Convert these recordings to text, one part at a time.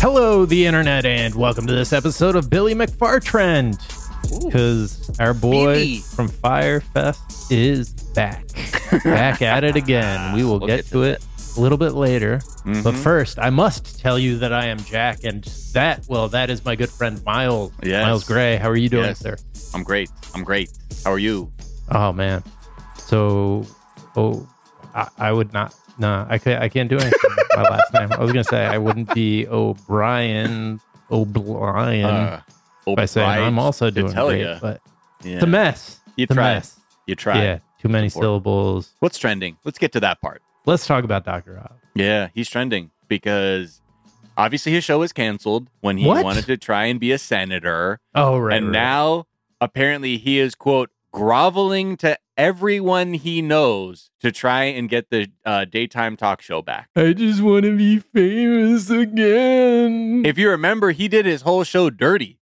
Hello, the internet, and welcome to this episode of Billy McFartrend. Because our boy Billy. from Fyrefest is back. back at it again. We will We'll get, get to to it a little bit later. But Mhm. first, I must tell you that I am Jack, and that, well, that is my good friend Miles. Yes. Miles Gray. How are you doing, Yes. sir? I'm great. I'm great. How are you? Oh, man. So, oh, I, I would not. No, I can't. I can't do anything. with my last name. I was gonna say I wouldn't be O'Brien. O'Brien. Uh, by saying I'm also doing tell great, ya. but Yeah. it's a mess. You It's a mess. You tried. Yeah, too many Before. syllables. What's trending? Let's get to that part. Let's talk about Doctor Oz. Yeah, he's trending because obviously his show was canceled when he What? wanted to try and be a senator. Oh right, and right. now apparently he is, quote, groveling to everyone he knows to try and get the uh, daytime talk show back. I just want to be famous again. If you remember, he did his whole show dirty.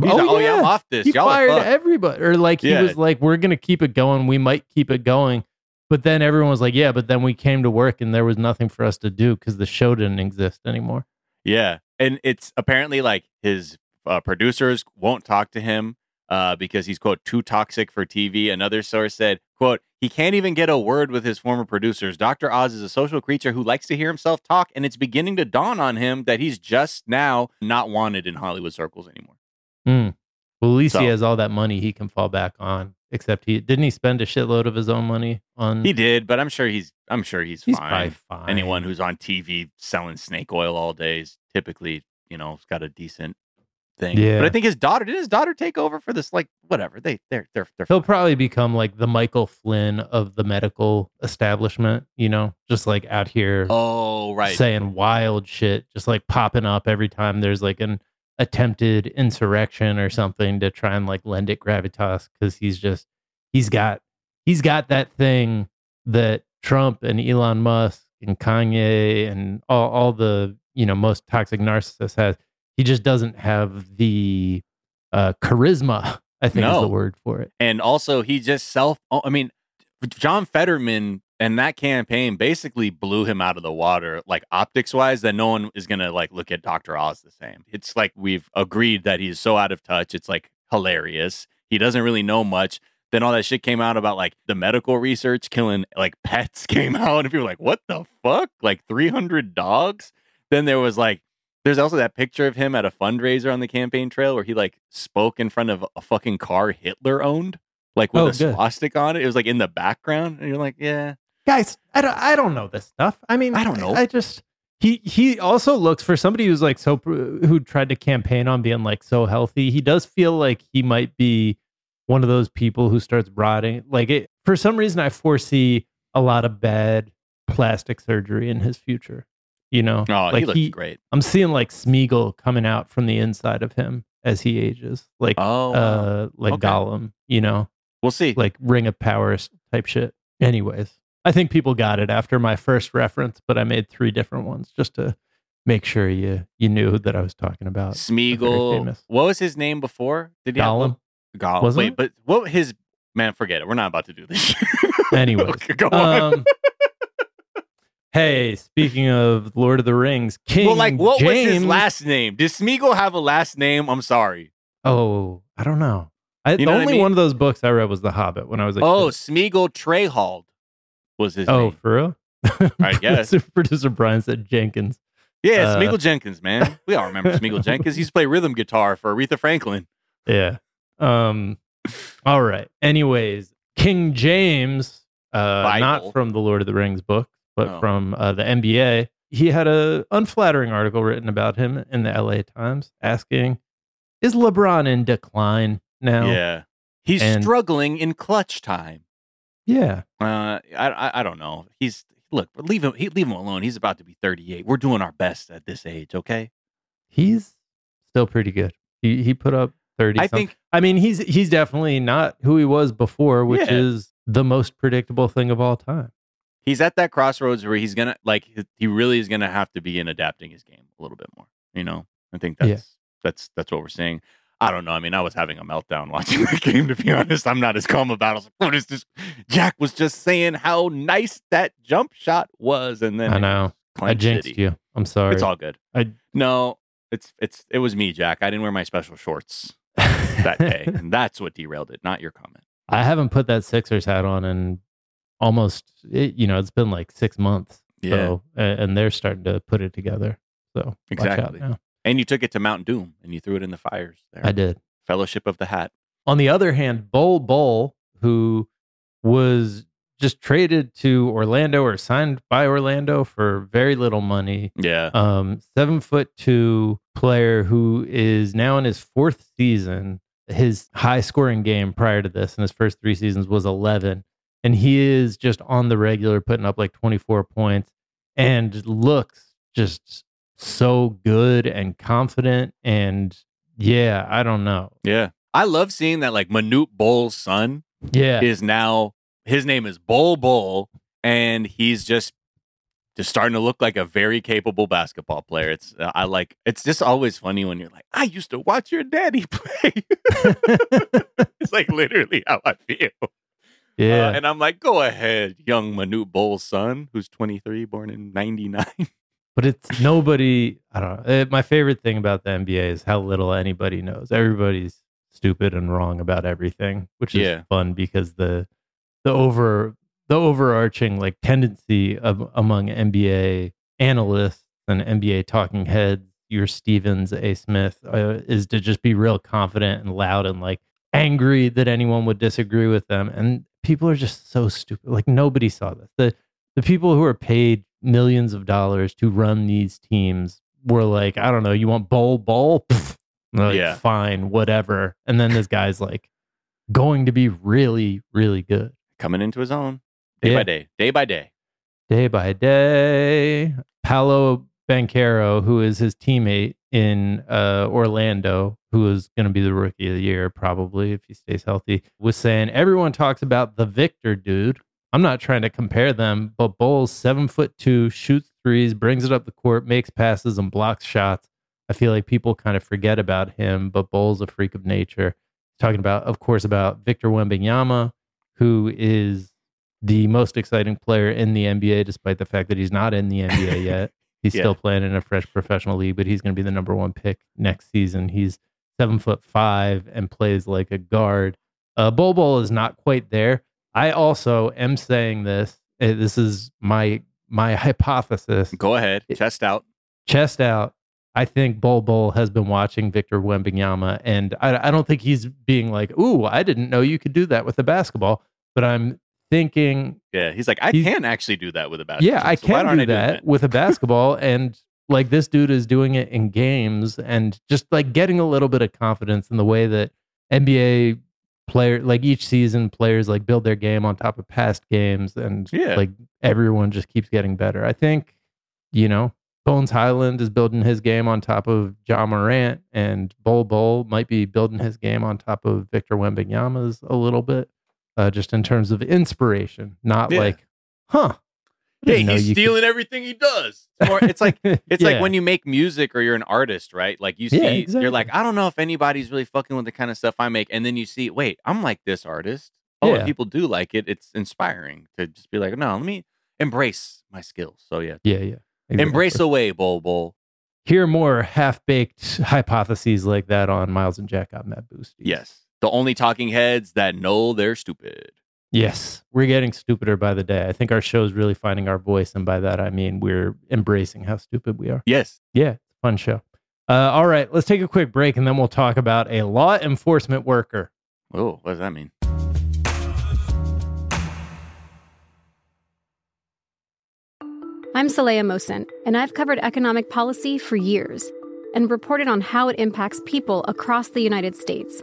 He's oh, like, oh, yeah, yeah, I'm off this. He Y'all are fired everybody, or like he Yeah. was like, "We're gonna keep it going. We might keep it going." But then everyone was like, "Yeah," but then we came to work and there was nothing for us to do because the show didn't exist anymore. Yeah, and it's apparently like his uh, producers won't talk to him uh, because he's quote too toxic for TV. Another source said, "quote He can't even get a word with his former producers. Doctor Oz is a social creature who likes to hear himself talk, and it's beginning to dawn on him that he's just now not wanted in Hollywood circles anymore." Mm. Well, at least he has all that money he can fall back on. Except he didn't he spend a shitload of his own money on. He did, but I'm sure he's I'm sure he's, He's fine. fine. Anyone who's on TV selling snake oil all day is typically you know has got a decent thing. Yeah. but I think his daughter did his daughter take over for this like whatever they they're they're they're He'll probably become like the Michael Flynn of the medical establishment, you know, just like out here Oh, right. saying wild shit, just like popping up every time there's like an attempted insurrection or something to try and like lend it gravitas because he's just he's got he's got that thing that Trump and Elon Musk and Kanye and all, all the you know most toxic narcissists has. He just doesn't have the uh, charisma. I think is the word for it. and also he just self oh, I mean John Fetterman and that campaign basically blew him out of the water like optics wise that no one is going to like look at Dr. Oz the same. It's like we've agreed that he's so out of touch. It's like hilarious. He doesn't really know much. Then all that shit came out about like the medical research killing like pets came out and people were like what the fuck? Like 300 dogs? Then there was like there's also that picture of him at a fundraiser on the campaign trail where he like spoke in front of a fucking car Hitler owned, like with Oh, a good. swastika on it. It was like in the background, and you're like, yeah, guys i don't i don't know this stuff i mean I don't know. i, just he he also looks for somebody who's like so who tried to campaign on being like so healthy. He does feel like he might be one of those people who starts rotting. Like it for some reason, I foresee a lot of bad plastic surgery in his future. You know, Oh, like he looks great. I'm seeing like Smeagol coming out from the inside of him as he ages, like Oh, uh, like Okay. Gollum. You know, we'll see. like Ring of Power type shit. Anyways, I think people got it after my first reference, but I made three different ones just to make sure you you knew that I was talking about. Smeagol. What was his name before? Did he have Gollum. one? Gollum. Wasn't Wait, it? but what his man? Forget it. We're not about to do this. Anyways, Okay, go on. Hey, speaking of Lord of the Rings, King well, like, what was his James- last name? Did Smeagol have a last name? I'm sorry. Oh, I don't know. I, the know what I only mean? one of those books I read was The Hobbit when I was a Oh. Smeagol Trehald was his Oh, name. for real? I guess. Producer, producer Brian said Jenkins. Yeah, uh, Smeagol Jenkins, man. We all remember Smeagol Jenkins. He used to play rhythm guitar for Aretha Franklin. Yeah. Um. All right. Anyways, King James, uh, Bible. not from the Lord of the Rings book, but Oh. from uh, the NBA. He had a unflattering article written about him in the LA Times, asking, "Is LeBron in decline now?" Yeah. He's And- struggling in clutch time. Yeah. Uh, I, I I don't know. He's look, leave him. He, leave him alone. He's about to be 38. We're doing our best at this age. Okay. He's still pretty good. He he put up thirty. I some- think I mean, he's he's definitely not who he was before, which Yeah. is the most predictable thing of all time. He's at that crossroads where he's gonna like he- really is gonna have to begin adapting his game a little bit more. You know, I think that's Yeah. that's that's what we're seeing. I don't know. I mean, I was having a meltdown watching the game. To be honest, I'm not as calm about. it. I was like, "What is this?" Jack was just saying how nice that jump shot was, and then I know. I jinxed shitty. you. I'm sorry. It's all good. I- no, it's it's it was me, Jack. I didn't wear my special shorts that day, and that's what derailed it, not your comment. I haven't put that Sixers hat on in almost, it, you know, it's been like six months. Yeah. So, and they're starting to put it together. So, Exactly. And you took it to Mount Doom and you threw it in the fires there. I did. Fellowship of the Hat. On the other hand, Bol Bol, who was just traded to Orlando or signed by Orlando for very little money, Yeah. um, seven foot two player who is now in his fourth season. His high scoring game prior to this in his first three seasons was 11. And he is just on the regular putting up like 24 points and looks just so good and confident. And yeah, I don't know. yeah. I love seeing that like Manute Bol's son Yeah. is now his name is Bol Bol and he's just just starting to look like a very capable basketball player. It's uh, I like it's just always funny when you're like, I used to watch your daddy play. it's like literally how I feel. Yeah. Uh, and I'm like, go ahead, young Manute Bol's son, who's 23, born in 99. but it's nobody. I don't know. Uh, My favorite thing about the NBA is how little anybody knows. Everybody's stupid and wrong about everything, which is Yeah. fun because the the over the overarching like tendency of among NBA analysts and NBA talking heads, your Stevens, A. Smith, uh, is to just be real confident and loud and like angry that anyone would disagree with them. And people are just so stupid. Like nobody saw this. The the people who are paid millions of dollars to run these teams were like, I don't know, you want Bol Bol? Pfft. And they're like, Yeah. fine, whatever. And then this guy's like going to be really, really good. Coming into his own day Yeah. by day, day by day. day by day. Paolo Banchero, who is his teammate in uh, Orlando, who is going to be the rookie of the year probably if he stays healthy, was saying everyone talks about the Victor dude. I'm not trying to compare them, but Bol's seven foot two, shoots threes, brings it up the court, makes passes, and blocks shots. I feel like people kind of forget about him, but Bol's a freak of nature. Talking about, of course, about Victor Wembanyama, who is the most exciting player in the NBA, despite the fact that he's not in the NBA yet. He's Yeah. still playing in a fresh professional league, but he's going to be the number one pick next season. He's seven foot five and plays like a guard. Uh, Bol Bol is not quite there. I also am saying this. uh, This is my my hypothesis. Go ahead, chest out. Chest out. I think Bol Bol has been watching Victor Wembanyama, and I, I don't think he's being like, "Ooh, I didn't know you could do that with the basketball." But I'm thinking, Yeah, he's like, I He's- can actually do that with a basketball. yeah, I so why can do I doing that with a basketball. and like this dude is doing it in games and just like getting a little bit of confidence in the way that NBA player like each season players like build their game on top of past games and Yeah. like everyone just keeps getting better. I think, you know, Bones Hyland is building his game on top of Ja Morant and Bol Bol might be building his game on top of Victor Wembanyama's a little bit. Uh, just in terms of inspiration, not Yeah. like, huh. I Hey, didn't know he's you could- stealing everything he does. It's, more, it's like it's Yeah. like when you make music or you're an artist, right? Like you Yeah, see, exactly. you're like, I don't know if anybody's really fucking with the kind of stuff I make, and then you see, wait, I'm like this artist. Oh, Yeah. and people do like it. It's inspiring to just be like, no, let me embrace my skills. So yeah, Yeah, yeah. embrace away, Bol Bol. Hear more half baked hypotheses like that on Miles and Jack on that boost. Yes, the only talking heads that know they're stupid. Yes. We're getting stupider by the day. I think our show is really finding our voice. And by that, I mean we're embracing how stupid we are. Yes, Yeah, it's a fun show. Uh, all right, let's take a quick break and then we'll talk about a law enforcement worker. Oh, what does that mean? I'm Saleha Mohsin, and I've covered economic policy for years and reported on how it impacts people across the United States.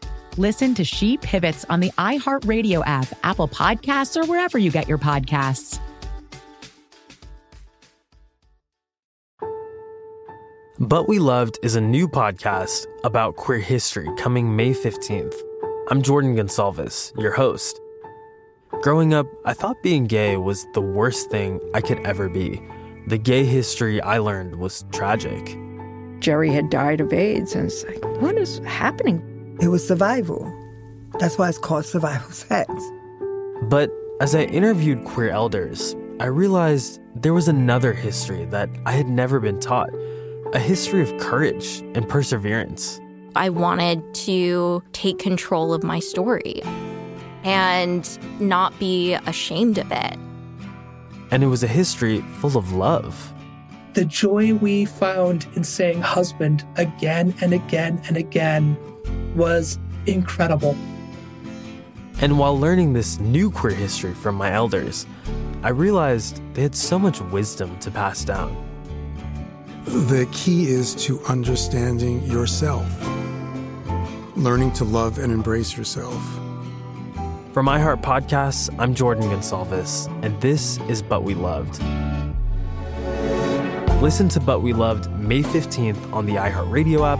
Listen to She Pivots on the iHeartRadio app, Apple Podcasts, or wherever you get your podcasts. But We Loved is a new podcast about queer history coming May 15th. I'm Jordan Gonsalves, your host. Growing up, I thought being gay was the worst thing I could ever be. The gay history I learned was tragic. Jerry had died of AIDS, and it's like, what is happening? It was survival. That's why it's called survival sex. But as I interviewed queer elders, I realized there was another history that I had never been taught a history of courage and perseverance. I wanted to take control of my story and not be ashamed of it. And it was a history full of love. The joy we found in saying husband again and again and again was incredible. And while learning this new queer history from my elders, I realized they had so much wisdom to pass down. The key is to understanding yourself, learning to love and embrace yourself. For iHeart Podcasts, I'm Jordan Gonsalves, and this is But We Loved. Listen to But We Loved May 15th on the iHeartRadio app,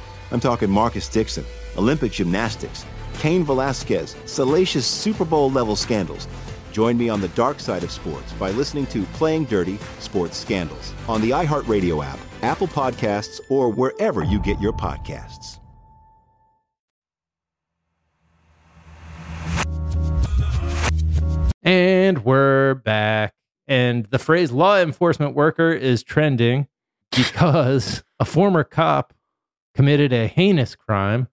I'm talking Marcus Dixon, Olympic gymnastics, Cain Velasquez, salacious Super Bowl level scandals. Join me on the dark side of sports by listening to Playing Dirty Sports Scandals on the iHeartRadio app, Apple Podcasts, or wherever you get your podcasts. And we're back. And the phrase law enforcement worker is trending because a former cop committed a heinous crime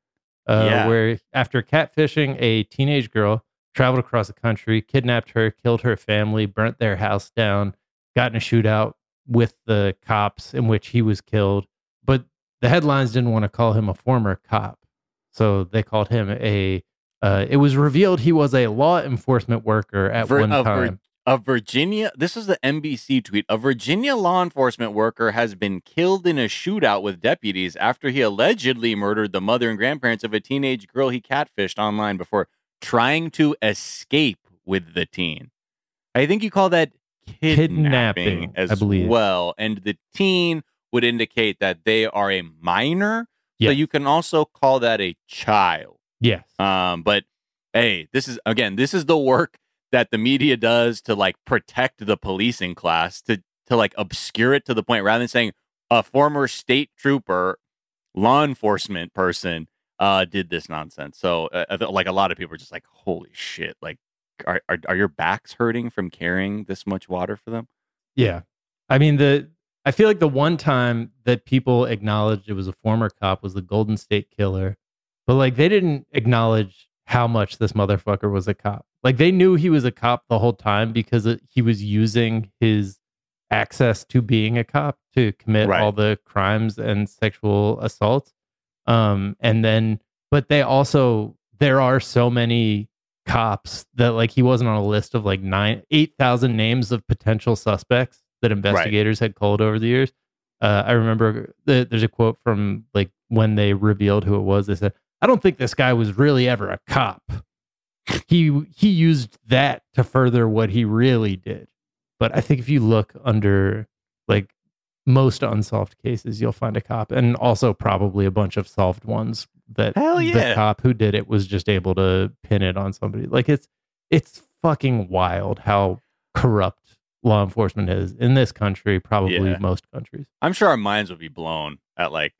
uh, Yeah. where, after catfishing a teenage girl, traveled across the country, kidnapped her, killed her family, burnt their house down, got in a shootout with the cops in which he was killed. But the headlines didn't want to call him a former cop. So they called him a. Uh, it was revealed he was a law enforcement worker at one Vir- time. A Virginia, this is the NBC tweet. A Virginia law enforcement worker has been killed in a shootout with deputies after he allegedly murdered the mother and grandparents of a teenage girl he catfished online before trying to escape with the teen. I think you call that kidnapping, Kidnapping, as well. And the teen would indicate that they are a minor. So you can also call that a child. Yes. Um, but hey, this is again, this is the work that the media does to like protect the policing class to to like obscure it to the point rather than saying a former state trooper, law enforcement person uh did this nonsense. So uh, like a lot of people are just like, holy shit, like are, are are your backs hurting from carrying this much water for them? Yeah. I mean the I feel like the one time that people acknowledged it was a former cop was the Golden State Killer. But like they didn't acknowledge how much this motherfucker was a cop. Like they knew he was a cop the whole time because it, he was using his access to being a cop to commit Right. all the crimes and sexual assaults. Um and then but they also there are so many cops that like he wasn't on a list of like nine eight thousand names of potential suspects that investigators had called over the years. Uh, I remember the, there's a quote from like when they revealed who it was. They said, "I don't think this guy was really ever a cop. He he used that to further what he really did." But I think if you look under like most unsolved cases, you'll find a cop, and also probably a bunch of solved ones that Hell the cop who did it was just able to pin it on somebody. Like it's it's fucking wild how corrupt law enforcement is in this country, probably Yeah. most countries. I'm sure our minds would be blown at like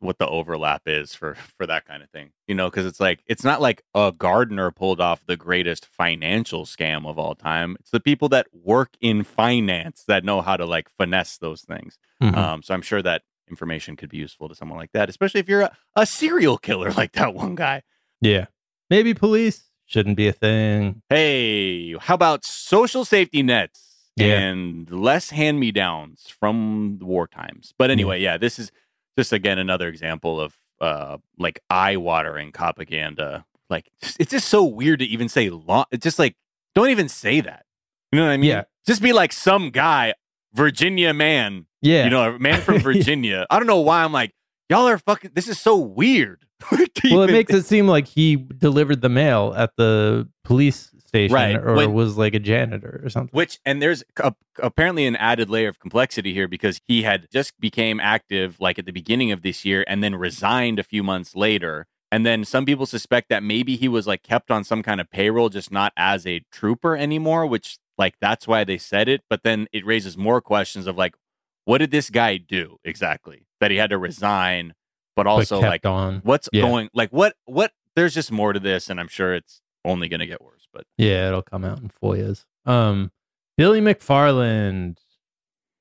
what the overlap is for for that kind of thing. You know, because it's like it's not like a gardener pulled off the greatest financial scam of all time. It's the people that work in finance that know how to like finesse those things. Mhm. Um, so I'm sure that information could be useful to someone like that, especially if you're a, a serial killer like that one guy. Yeah. Maybe police shouldn't be a thing. Hey, how about social safety nets Yeah. and less hand me downs from the war times? But anyway, yeah, this is just again another example of uh like eye watering propaganda. Like it's just so weird to even say law. It's just like don't even say that. You know what I mean? Yeah. Just be like some guy, Virginia man. Yeah. You know, a man from Virginia. I don't know why I'm like, y'all are fucking this is so weird. Well, it makes it seem like he delivered the mail at the police station Right. or When- was like a janitor or something. Which and there's a, apparently an added layer of complexity here because he had just became active like at the beginning of this year and then resigned a few months later. And then some people suspect that maybe he was like kept on some kind of payroll, just not as a trooper anymore, which like that's why they said it. But then it raises more questions of like, what did this guy do exactly that he had to resign? But also kept like on. what's Yeah. going like what what there's just more to this and I'm sure it's only gonna get worse. But Yeah, it'll come out in FOIAs. Um, Billy McFarland,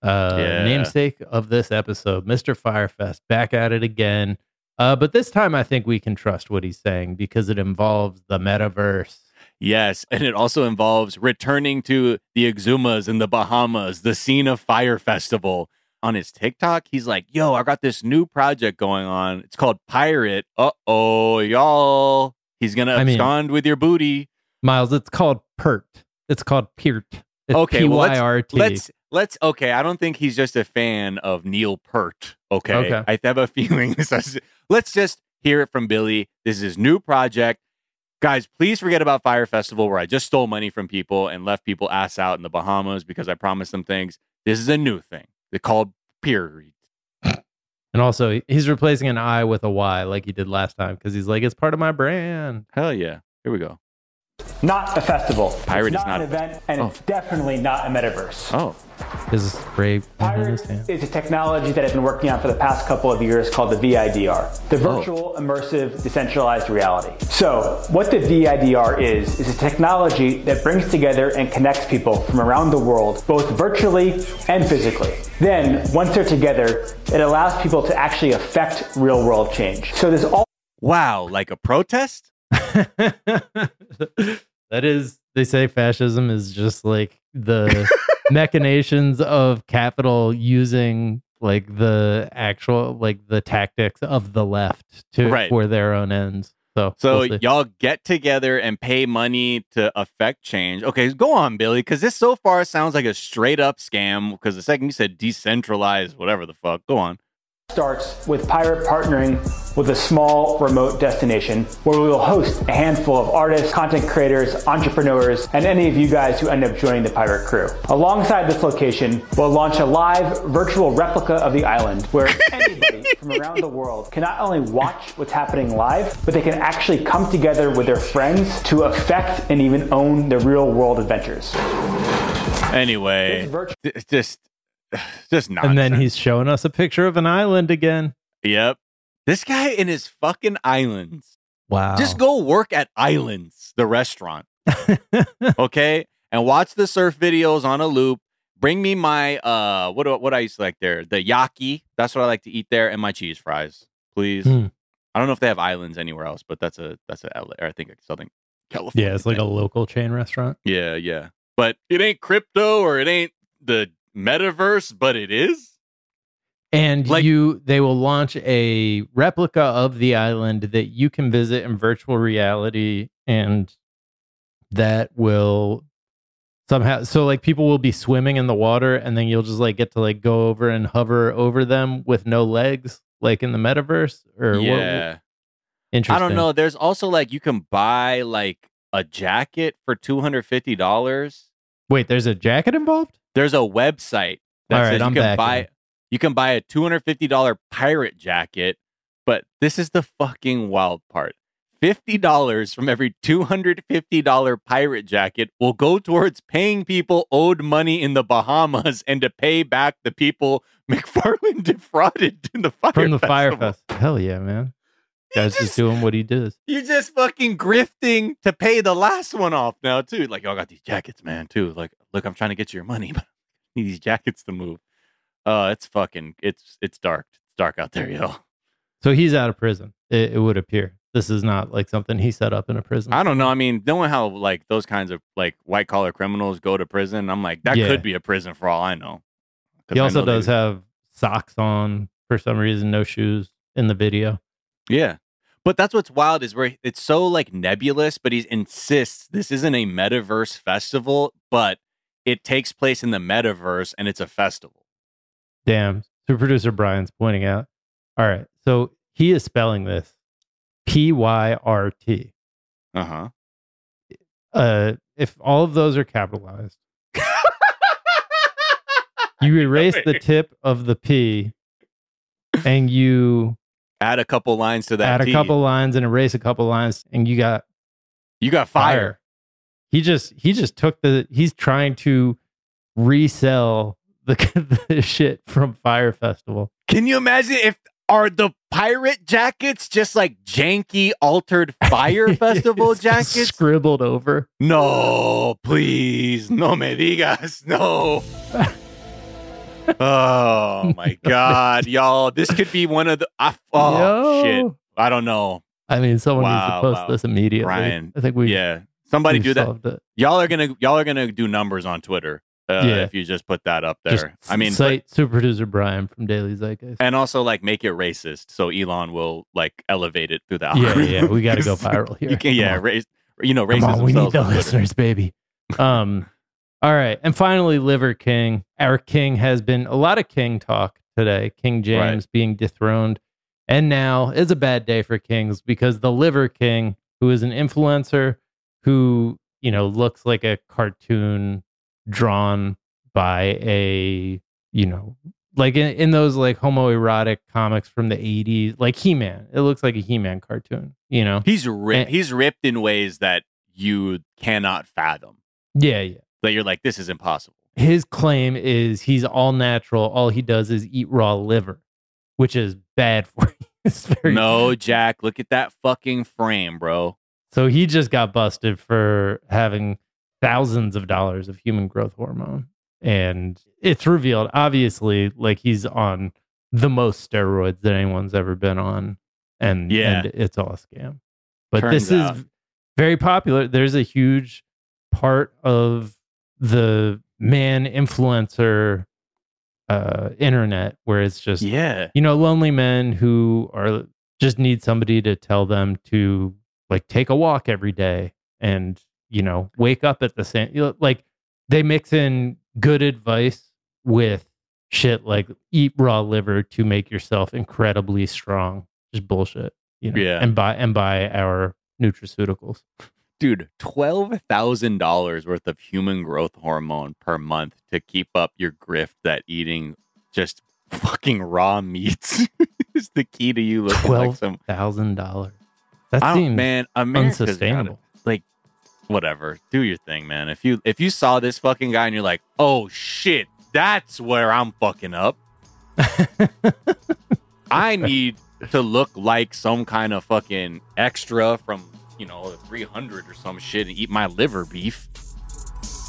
uh, Yeah. namesake of this episode, Mr. Fyrefest, back at it again. Uh, but this time I think we can trust what he's saying because it involves the metaverse. Yes, and it also involves returning to the Exumas in the Bahamas, the scene of Fyre Festival. On his TikTok, he's like, "Yo, I got this new project going on. It's called Pirate. Uh oh, y'all. He's gonna I mean- abscond with your booty. Miles, it's called PERT. It's called PERT. It's okay, well, let's, P-Y-R-T. let's let's okay. I don't think he's just a fan of Neil Peart. Okay, Okay. I have a feeling this. Is, let's just hear it from Billy. This is his new project. Guys, please forget about Fyre Festival where I just stole money from people and left people ass out in the Bahamas because I promised them things. This is a new thing. They're called peer. and also, he's replacing an I with a Y like he did last time because he's like, it's part of my brand. Hell yeah. Here we go. Not a festival. Pirate it's is not an event, and Oh. it's definitely not a metaverse. Oh. This is great. It's a technology that I've been working on for the past couple of years called the VIDR, the oh. Virtual Immersive Decentralized Reality. So, what the VIDR is, is a technology that brings together and connects people from around the world, both virtually and physically. Then, once they're together, it allows people to actually affect real world change. So, there's all Wow, like a protest? that is they say fascism is just like the machinations of capital using like the actual like the tactics of the left to Right. for their own ends. So So we'll y'all get together and pay money to affect change. Okay, go on, Billy, because this so far sounds like a straight up scam. Because the second you said decentralized, whatever the fuck, go on. Starts with Pirate partnering with a small remote destination where we will host a handful of artists, content creators, entrepreneurs, and any of you guys who end up joining the Pirate crew. Alongside this location, we'll launch a live virtual replica of the island where anybody from around the world can not only watch what's happening live, but they can actually come together with their friends to affect and even own the real world adventures. Anyway, it's just, just nonsense. and then he's showing us a picture of an island again. Yep. This guy in his fucking islands. Wow. Just go work at Islands, the restaurant. okay? And watch the surf videos on a loop. Bring me my uh what do- what I used to like there? The yaki. That's what I like to eat there and my cheese fries. Please. Hmm. I don't know if they have islands anywhere else, but that's a that's a LA, or I think it's Southern California. Yeah, it's like a local chain restaurant. Yeah, yeah. But it ain't crypto or it ain't the metaverse, but it is. And like, you they will launch a replica of the island that you can visit in virtual reality and that will somehow so like people will be swimming in the water and then you'll just like get to like go over and hover over them with no legs like in the metaverse or what- yeah. interesting. I don't know. There's also like you can buy like a jacket for two hundred fifty dollars. Wait, there's a jacket involved? There's a website that All right, says you I'm can buy in. you can buy a two hundred fifty dollar pirate jacket, but this is the fucking wild part. Fifty dollars from every two hundred fifty dollar pirate jacket will go towards paying people owed money in the Bahamas and to pay back the people McFarland defrauded in the fire From the Fyre Festival. Fest. Hell yeah, man. Guy's just, doing what he does. You're just fucking grifting to pay the last one off now too. Like y'all got these jackets, man. Too. Like, look, I'm trying to get your money, but I need these jackets to move. Uh, it's fucking. It's it's dark. It's dark out there, yo. So he's out of prison. It, it would appear. This is not like something he set up in a prison. I don't know. I mean, knowing how like those kinds of like white collar criminals go to prison, I'm like that Yeah. could be a prison for all I know. He also know they- does have socks on for some reason, no shoes in the video. Yeah. But that's what's wild is where it's so like nebulous, but he insists this isn't a metaverse festival, but it takes place in the metaverse and it's a festival. Damn. So producer Brian's pointing out. All right. So he is spelling this P Y R T. Uh-huh. Uh if all of those are capitalized, you erase the tip of the P and you Add a couple lines to that. add a T. couple lines and erase a couple lines and you got You got fire. He just he just took the he's trying to resell the, the shit from Fyre Festival. Can you imagine if are the pirate jackets just like janky altered fire festival jackets? scribbled over. No, please. No me digas. No. oh my god, y'all. This could be one of the I- oh Yo. shit. I don't know. I mean, someone needs to post wow. this immediately. Brian. I think we Yeah. Somebody do that. it. Y'all are gonna y'all are gonna do numbers on Twitter. Uh, Yeah. if you just put that up there. Just I mean cite super producer Brian from Daily Zeitgeist. and also like make it racist so Elon will like elevate it through the Yeah, algorithm. yeah, we gotta go viral here. You can, yeah, raise, you know, racism. on, we need the listeners, baby. Um, all right, and finally, Liver King. Our king has been a lot of king talk today. King James being dethroned, and now is a bad day for kings because the Liver King, who is an influencer, who you know looks like a cartoon drawn by a you know like in, in those like homoerotic comics from the 80s like he-man it looks like a he-man cartoon you know He's ripped. And- he's ripped in ways that you cannot fathom. Yeah, yeah. That you're like, this is impossible. His claim is he's all natural. All he does is eat raw liver, which is bad for you. No, Jack, look at that fucking frame, bro. So he just got busted for having thousands of dollars of human growth hormone. And it's revealed, obviously, like he's on the most steroids that anyone's ever been on. And, Yeah. and it's all a scam. But Turns this out. is very popular. There's a huge part of the man influencer uh internet where it's just Yeah. you know lonely men who are just need somebody to tell them to like take a walk every day and you know wake up at the same you know, like they mix in good advice with shit like eat raw liver to make yourself incredibly strong just bullshit you know Yeah. and buy and buy our nutraceuticals Dude, twelve thousand dollars worth of human growth hormone per month to keep up your grift that eating just fucking raw meats is the key to you looking like some thousand dollars that seems man, America's gotta- unsustainable like whatever. Do your thing, man. If you if you saw this fucking guy and you're like, oh shit, that's where I'm fucking up. I need to look like some kind of fucking extra from you know 300 or some shit and eat my liver beef.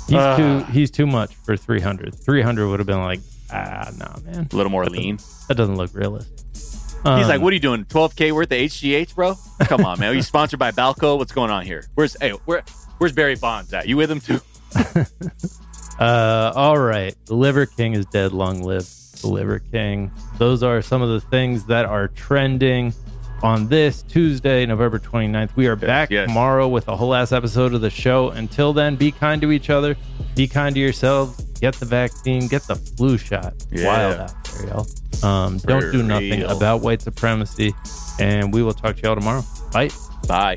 He's Ugh. too he's too much for 300. 300 would have been like, ah, nah, man. A little more That doesn't- lean. That doesn't look realistic. He's Um, like, what are you doing? 12k worth of HGH, bro? Come on, man. Are you sponsored by Balco? What's going on here? Where's hey, where where's Barry Bonds at? You with him too? Uh, all right. The Liver King is dead. Long live the Liver King. Those are some of the things that are trending on this Tuesday, November 29th. We are back yes. tomorrow with a whole ass episode of the show. Until then, be kind to each other, be kind to yourselves, get the vaccine, get the flu shot. Yeah. Wild out there, y'all. Um, don't For do nothing real. about white supremacy. And we will talk to y'all tomorrow. Bye. Bye.